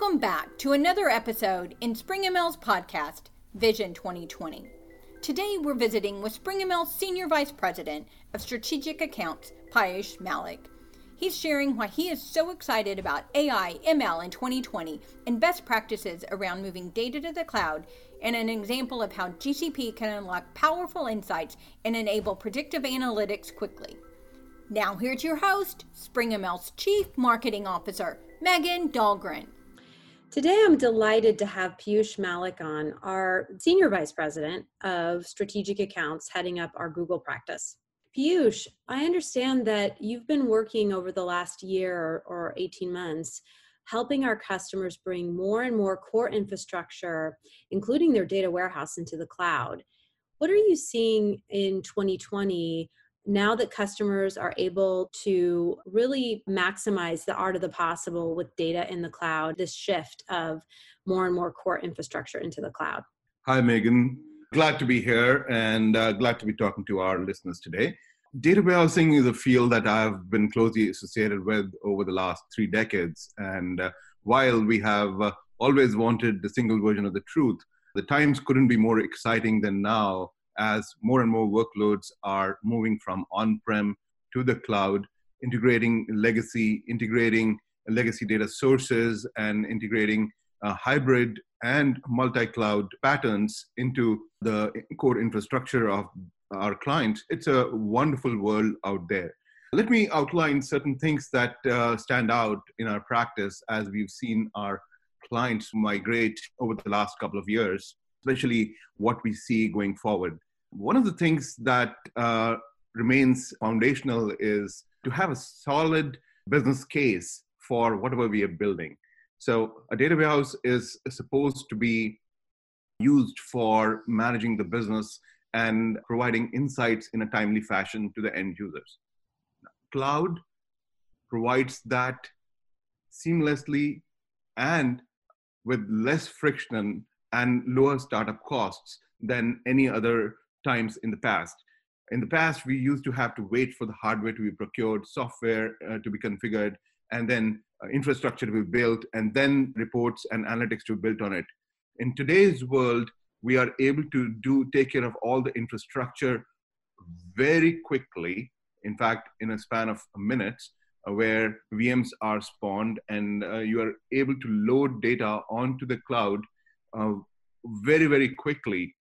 Welcome back to another episode in SpringML's podcast, Vision 2020. Today we're visiting with SpringML's Senior Vice President of Strategic Accounts, Piyush Malik. He's sharing why he is so excited about AI, ML in 2020 and best practices around moving data to the cloud and an example of how GCP can unlock powerful insights and enable predictive analytics quickly. Now here's your host, SpringML's Chief Marketing Officer, Megan Dahlgren. Today, I'm delighted to have Piyush Malik on, our Senior Vice President of Strategic Accounts, heading up our Google practice. Piyush, I understand that you've been working over the last year or, 18 months helping our customers bring more and more core infrastructure, including their data warehouse, into the cloud. What are you seeing in 2020 now that customers are able to really maximize the art of the possible with data in the cloud, this shift of more and more core infrastructure into the cloud? Hi, Megan. Glad to be here and uh, glad to be talking to our listeners today. Data warehousing is a field that I've been closely associated with over the last three decades. And uh, while we have uh, always wanted the single version of the truth, the times couldn't be more exciting than now as more and more workloads are moving from on-prem to the cloud, integrating legacy, integrating legacy data sources, and integrating uh, hybrid and multi-cloud patterns into the core infrastructure of our clients. It's a wonderful world out there. Let me outline certain things that uh, stand out in our practice as we've seen our clients migrate over the last couple of years, especially what we see going forward. One of the things that uh, remains foundational is to have a solid business case for whatever we are building. So, a data warehouse is supposed to be used for managing the business and providing insights in a timely fashion to the end users. Cloud provides that seamlessly and with less friction and lower startup costs than any other times in the past. In the past, we used to have to wait for the hardware to be procured, software uh, to be configured, and then uh, infrastructure to be built, and then reports and analytics to be built on it. In today's world, we are able to do take care of all the infrastructure very quickly. In fact, in a span of minutes, uh, where VMs are spawned and uh, you are able to load data onto the cloud uh, very, very quickly.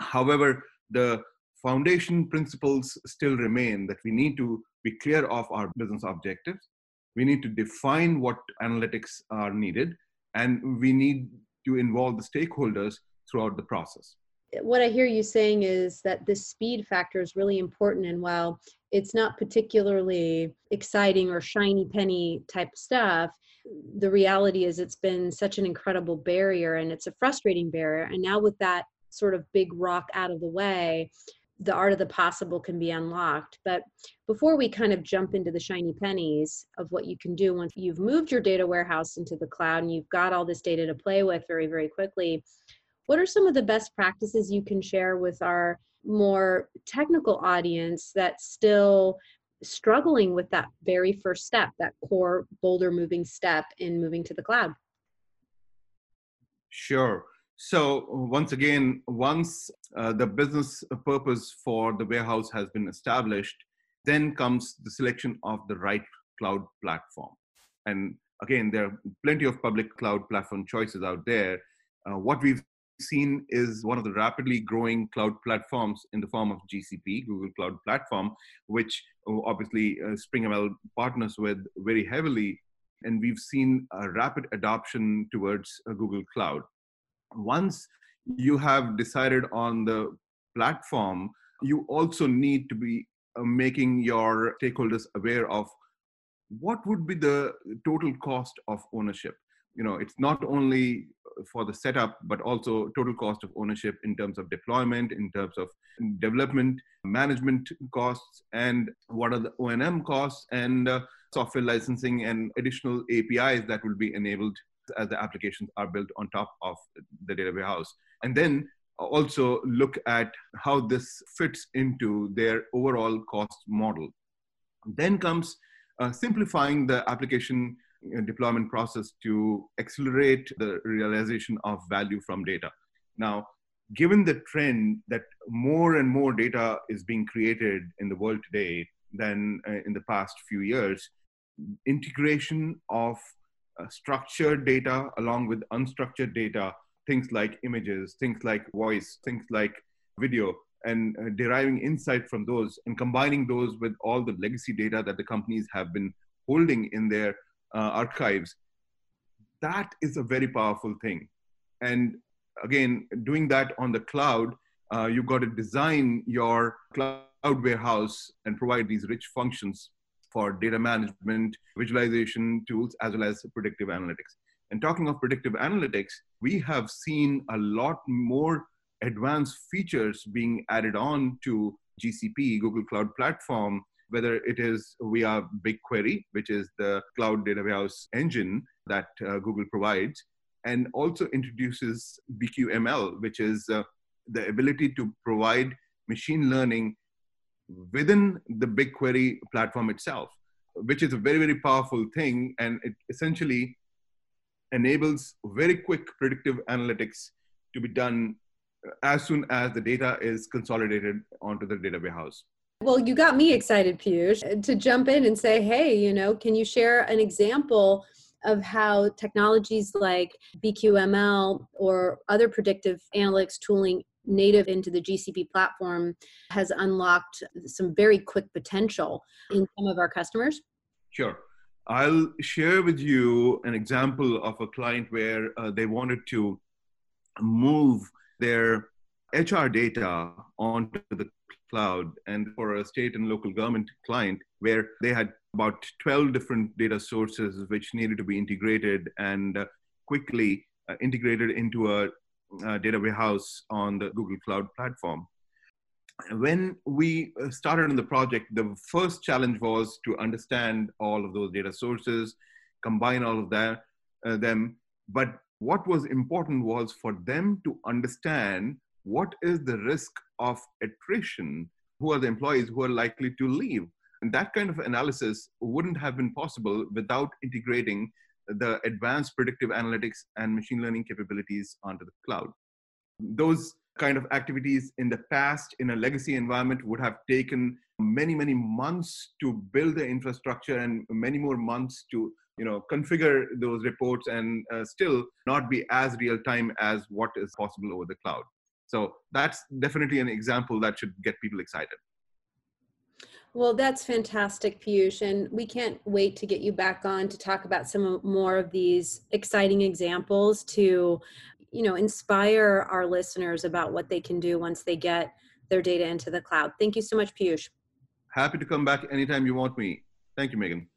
However, the foundation principles still remain that we need to be clear of our business objectives. We need to define what analytics are needed, and we need to involve the stakeholders throughout the process. What I hear you saying is that the speed factor is really important. And while it's not particularly exciting or shiny penny type stuff, the reality is it's been such an incredible barrier and it's a frustrating barrier. And now, with that sort of big rock out of the way, the art of the possible can be unlocked. But before we kind of jump into the shiny pennies of what you can do once you've moved your data warehouse into the cloud and you've got all this data to play with very, very quickly, what are some of the best practices you can share with our more technical audience that's still struggling with that very first step, that core boulder moving step in moving to the cloud? Sure. So once again, once uh, the business purpose for the warehouse has been established, then comes the selection of the right cloud platform. And again, there are plenty of public cloud platform choices out there. Uh, what we've seen is one of the rapidly growing cloud platforms in the form of GCP, Google Cloud Platform, which uh, obviously uh, SpringML partners with very heavily. And we've seen a rapid adoption towards uh, Google Cloud once you have decided on the platform, you also need to be uh, making your stakeholders aware of what would be the total cost of ownership. You know, it's not only for the setup, but also total cost of ownership in terms of deployment, in terms of development, management costs, and what are the O&M costs and uh, software licensing and additional APIs that will be enabled as the applications are built on top of the data warehouse. And then also look at how this fits into their overall cost model. Then comes uh, simplifying the application deployment process to accelerate the realization of value from data. Now, given the trend that more and more data is being created in the world today than uh, in the past few years, integration of uh, structured data along with unstructured data, things like images, things like voice, things like video, and uh, deriving insight from those and combining those with all the legacy data that the companies have been holding in their uh, archives, that is a very powerful thing. And again, doing that on the cloud, uh, you've got to design your cloud warehouse and provide these rich functions for data management, visualization tools, as well as predictive analytics. And talking of predictive analytics, we have seen a lot more advanced features being added on to GCP, Google Cloud Platform, whether it is via BigQuery, which is the cloud data warehouse engine that uh, Google provides, and also introduces BQML, which is uh, the ability to provide machine learning within the BigQuery platform itself, which is a very, very powerful thing. And it essentially enables very quick predictive analytics to be done uh, as soon as the data is consolidated onto the data warehouse. Well, you got me excited, Piyush, to jump in and say, hey, you know, can you share an example of how technologies like BQML or other predictive analytics tooling native into the GCP platform has unlocked some very quick potential in some of our customers? Sure. I'll share with you an example of a client where uh, they wanted to move their HR data onto the cloud and for a state and local government client where they had about 12 different data sources which needed to be integrated and uh, quickly uh, integrated into a, a, data warehouse on the Google Cloud platform. When we uh, started on the project, the first challenge was to understand all of those data sources, combine all of that, uh, them. But what was important was for them to understand what is the risk of attrition, who are the employees who are likely to leave and that kind of analysis wouldn't have been possible without integrating the advanced predictive analytics and machine learning capabilities onto the cloud. Those kind of activities in the past in a legacy environment would have taken many many months to build the infrastructure and many more months to you know configure those reports and uh, still not be as real time as what is possible over the cloud so that's definitely an example that should get people excited well, that's fantastic, Piyush. And we can't wait to get you back on to talk about some more of these exciting examples to, you know, inspire our listeners about what they can do once they get their data into the cloud. Thank you so much, Piyush. Happy to come back anytime you want me. Thank you, Megan.